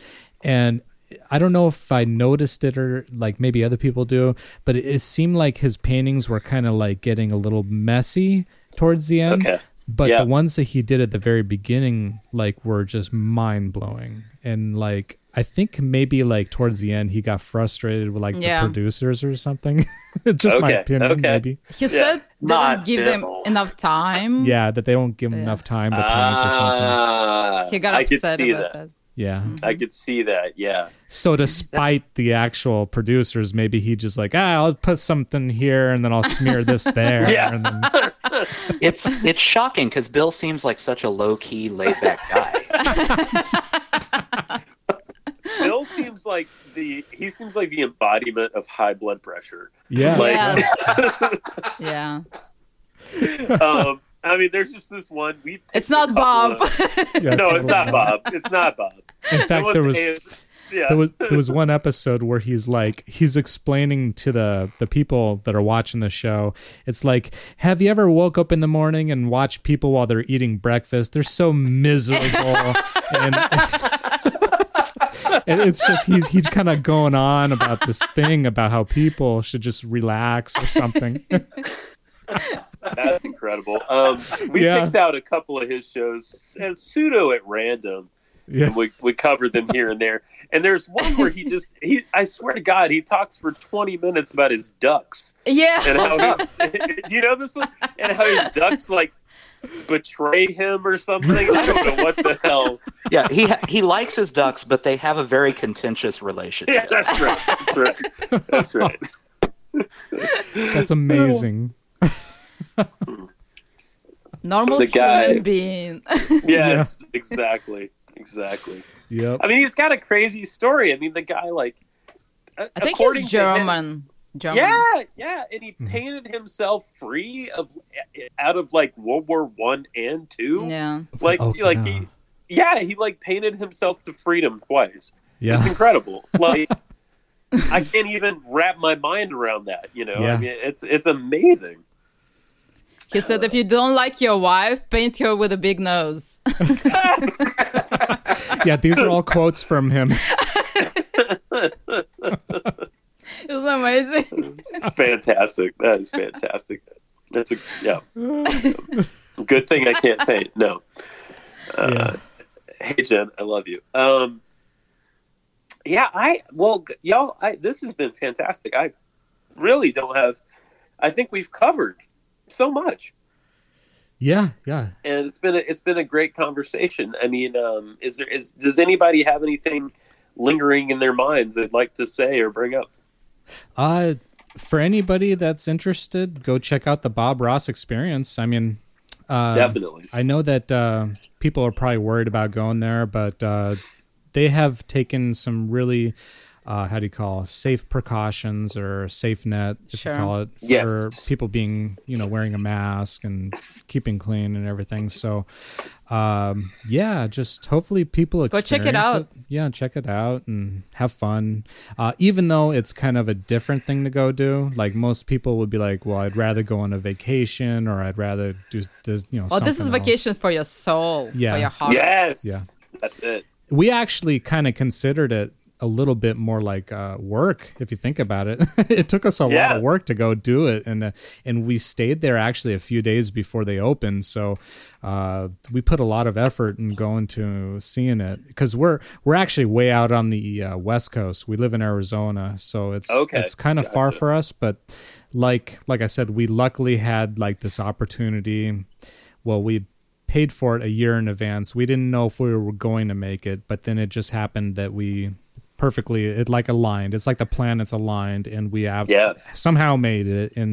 and I don't know if I noticed it or like maybe other people do, but it, it seemed like his paintings were kind of like getting a little messy towards the end. Okay. But Yeah. the ones that he did at the very beginning, like, were just mind blowing, and like I think maybe like towards the end he got frustrated with like Yeah. the producers or something. [LAUGHS] just my opinion, okay. maybe. He Yeah. said they Not didn't give them enough time. Yeah, that they don't give him Yeah. enough time to paint or something. Ah, He got I could upset see about that. that. Yeah. I could see that. Yeah. So despite the actual producers, maybe he just like, ah, I'll put something here and then I'll smear this [LAUGHS] there. Yeah. And then, [LAUGHS] It's it's shocking because Bill seems like such a low key, laid back guy. Bill seems like the he seems like the embodiment of high blood pressure. yeah. Like- Yes. [LAUGHS] yeah. Um, I mean, there's just this one. We It's not Bob. of- [LAUGHS] Yeah, no, it's not Bob. It's not Bob. In fact, there was AS yeah. there was there was one episode where he's like he's explaining to the the people that are watching the show. It's like, have you ever woke up in the morning and watched people while they're eating breakfast? They're so miserable [LAUGHS] and. And it's just he's he's kind of going on about this thing about how people should just relax or something. That's incredible. Um, we Yeah. picked out a couple of his shows and pseudo at random. Yeah. and we, we covered them here and there. And there's one where he just he I swear to God he talks for 20 minutes about his ducks Yeah. and how he's [LAUGHS] do you know this one and how his ducks like betray him or something. I don't know what the hell. Yeah, he ha- he likes his ducks, but they have a very contentious Yeah, relationship. that's right. That's right. That's right. [LAUGHS] That's amazing. Normal The guy- human being. [LAUGHS] Yes, exactly. Exactly. Yep. I mean, he's got a crazy story. I mean, the guy like I think according he's to him- German. German. Yeah, yeah, and Mm-hmm. he painted himself free of out of like World War One and two. Yeah. Like, Okay. like he, yeah, he like painted himself to freedom twice. Yeah, it's incredible. [LAUGHS] Like, I can't even wrap my mind around that. You know, Yeah. I mean, it's it's amazing. He said if you don't like your wife, paint her with a big nose. [LAUGHS] Yeah, these are all quotes from him. [LAUGHS] It's amazing. It's fantastic. That is fantastic. That's a yeah. [LAUGHS] Good thing I can't paint. No. Uh, Hey Jen, I love you. Um, yeah, I well, y'all, I this has been fantastic. I really don't have. I think we've covered so much, Yeah, yeah. and it's been a, it's been a great conversation. I mean, um, is there is does anybody have anything lingering in their minds they'd like to say or bring up? Uh for anybody that's interested, go check out the Bob Ross experience. I mean, uh, Definitely. I know that uh, people are probably worried about going there, but uh, they have taken some really uh, how do you call safe precautions or safe net if Sure. you call it for Yes. people being you know wearing a mask and keeping clean and everything so um, yeah just hopefully people Go check it experience out. yeah check it out and have fun uh, even though it's kind of a different thing to go do like most people would be like well i'd rather go on a vacation or i'd rather do this you know Well, this is something else." vacation for your soul, Yeah. for your heart. Yes. Yeah. That's it. we actually kind of considered it a little bit more like uh, work if you think about it. [LAUGHS] It took us a lot of work to go do it and uh, and we stayed there actually a few days before they opened. So uh, we put a lot of effort in going to seeing it because we're we're actually way out on the uh, west coast. We live in arizona so it's Okay. it's kind of far for us but like like i said we luckily had like this opportunity. Well we paid for it a year in advance. We didn't know if we were going to make it but then it just happened that we perfectly it like aligned it's like the planets aligned and we have Yeah. somehow made it and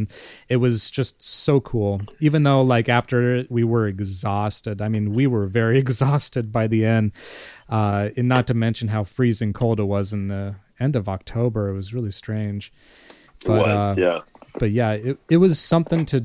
it was just so cool even though like after it, we were exhausted i mean we were very [LAUGHS] exhausted by the end uh and not to mention how freezing cold it was in the end of october it was really strange It was. uh, yeah. but yeah, it, it was something to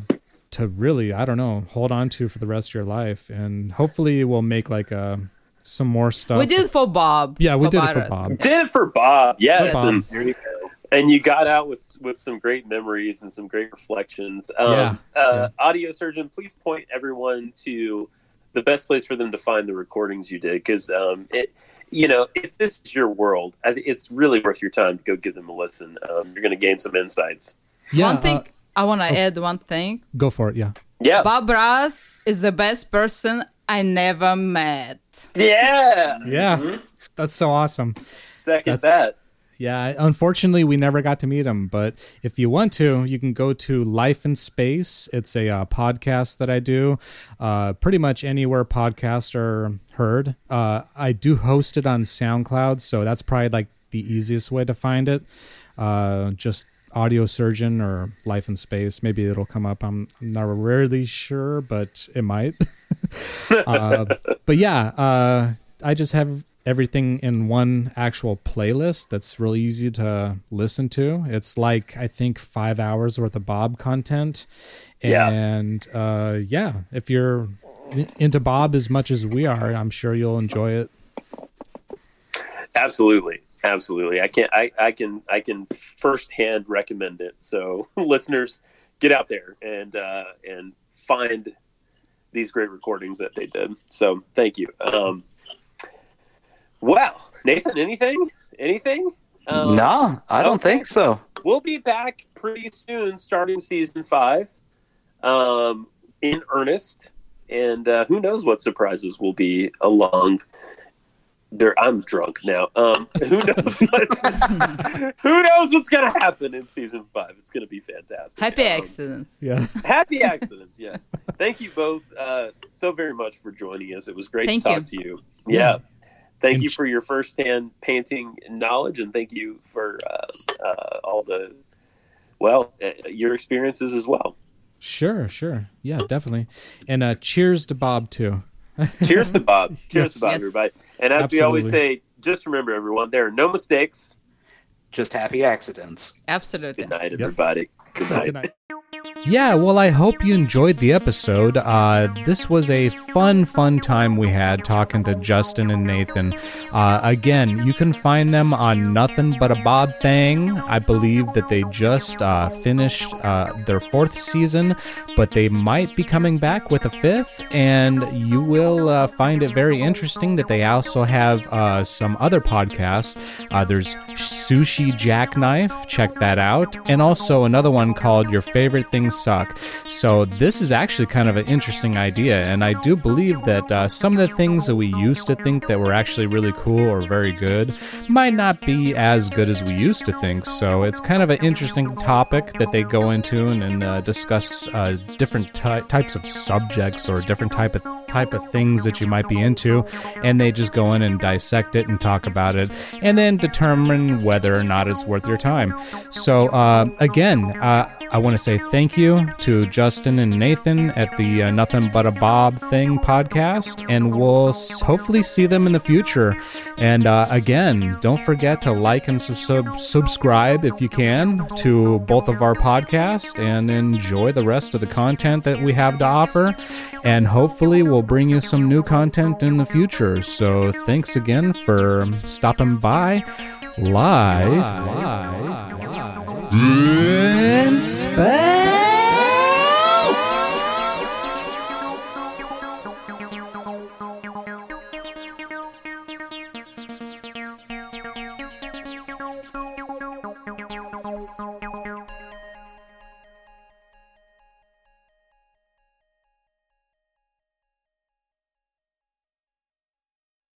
to really I don't know hold on to for the rest of your life, and hopefully we'll make like a some more stuff. We did it for Bob. Yeah, we did it for Bob. Did it for Bob. Yes. For Bob. And, There you go. and you got out with with some great memories and some great reflections. Um, Yeah, Uh, Audio surgeon, please point everyone to the best place for them to find the recordings you did because um, it. You know, if this is your world, it's really worth your time to go give them a listen. Um, you're going to gain some insights. Yeah, one thing uh, I want to add one thing. go for it. Yeah, Yeah, Bob Ross is the best person I never met. Yeah. yeah, that's so awesome. Second That's- that. Yeah, unfortunately, we never got to meet him. But if you want to, you can go to Life in Space. It's a uh, podcast that I do, uh, pretty much anywhere podcasts are heard. Uh, I do host it on SoundCloud, so that's probably like the easiest way to find it. Uh, just Audio Surgeon or Life in Space. Maybe it'll come up. I'm not really sure, but it might. [LAUGHS] uh, but yeah, uh, I just have everything in one actual playlist that's real easy to listen to. It's like I think five hours worth of Bob content, Yeah. and uh, yeah, if you're into Bob as much as we are, I'm sure you'll enjoy it. Absolutely, absolutely. I can I, I can I can firsthand recommend it. So [LAUGHS] listeners, get out there and uh, and find these great recordings that they did. So thank you. Um, well, Nathan, anything? Anything? Um, no, I don't okay. think so. We'll be back pretty soon, starting season five, um, in earnest, and uh, who knows what surprises will be along. There, I'm drunk now. Um, who knows what? [LAUGHS] who knows what's gonna happen in season five? It's gonna be fantastic. Happy Um, accidents. Yeah, [LAUGHS] Happy accidents. Yes. Thank you both uh, so very much for joining us. It was great Thank to you. talk to you. Yeah. Thank And you for your firsthand painting knowledge, and thank you for uh, uh, all the well uh, your experiences as well. sure, sure, yeah, definitely. And uh, cheers to Bob too. [LAUGHS] Cheers to Bob. Cheers Yes. to Bob, Yes. everybody. And as we always say, just remember, everyone, there are no mistakes. Just happy accidents. Absolutely. Good night, everybody. [LAUGHS] Good night. Good night. Yeah, well, I hope you enjoyed the episode. Uh, this was a fun, fun time we had talking to Justin and Nathan. Uh, again, you can find them on Nothing But a Bob Thing. I believe that they just uh, finished uh, their fourth season, but they might be coming back with a fifth, and you will uh, find it very interesting that they also have uh, some other podcasts. There's Sushi Jackknife, check that out, and also another one called Your Favorite Things Suck. So, this is actually kind of an interesting idea, and I do believe that uh, some of the things that we used to think that were actually really cool or very good might not be as good as we used to think. So, it's kind of an interesting topic that they go into and, and uh, discuss uh, different ty- types of subjects or different type of type of things that you might be into, and they just go in and dissect it and talk about it, and then determine whether or not it's worth your time. So, uh, again, uh, I want to say thank you to Justin and Nathan at the uh, Nothing But a Bob Thing podcast, and we'll hopefully see them in the future. And uh, again, don't forget to like and sub- subscribe if you can to both of our podcasts and enjoy the rest of the content that we have to offer. And hopefully, we'll bring you some new content in the future. So, thanks again for stopping by live. In space.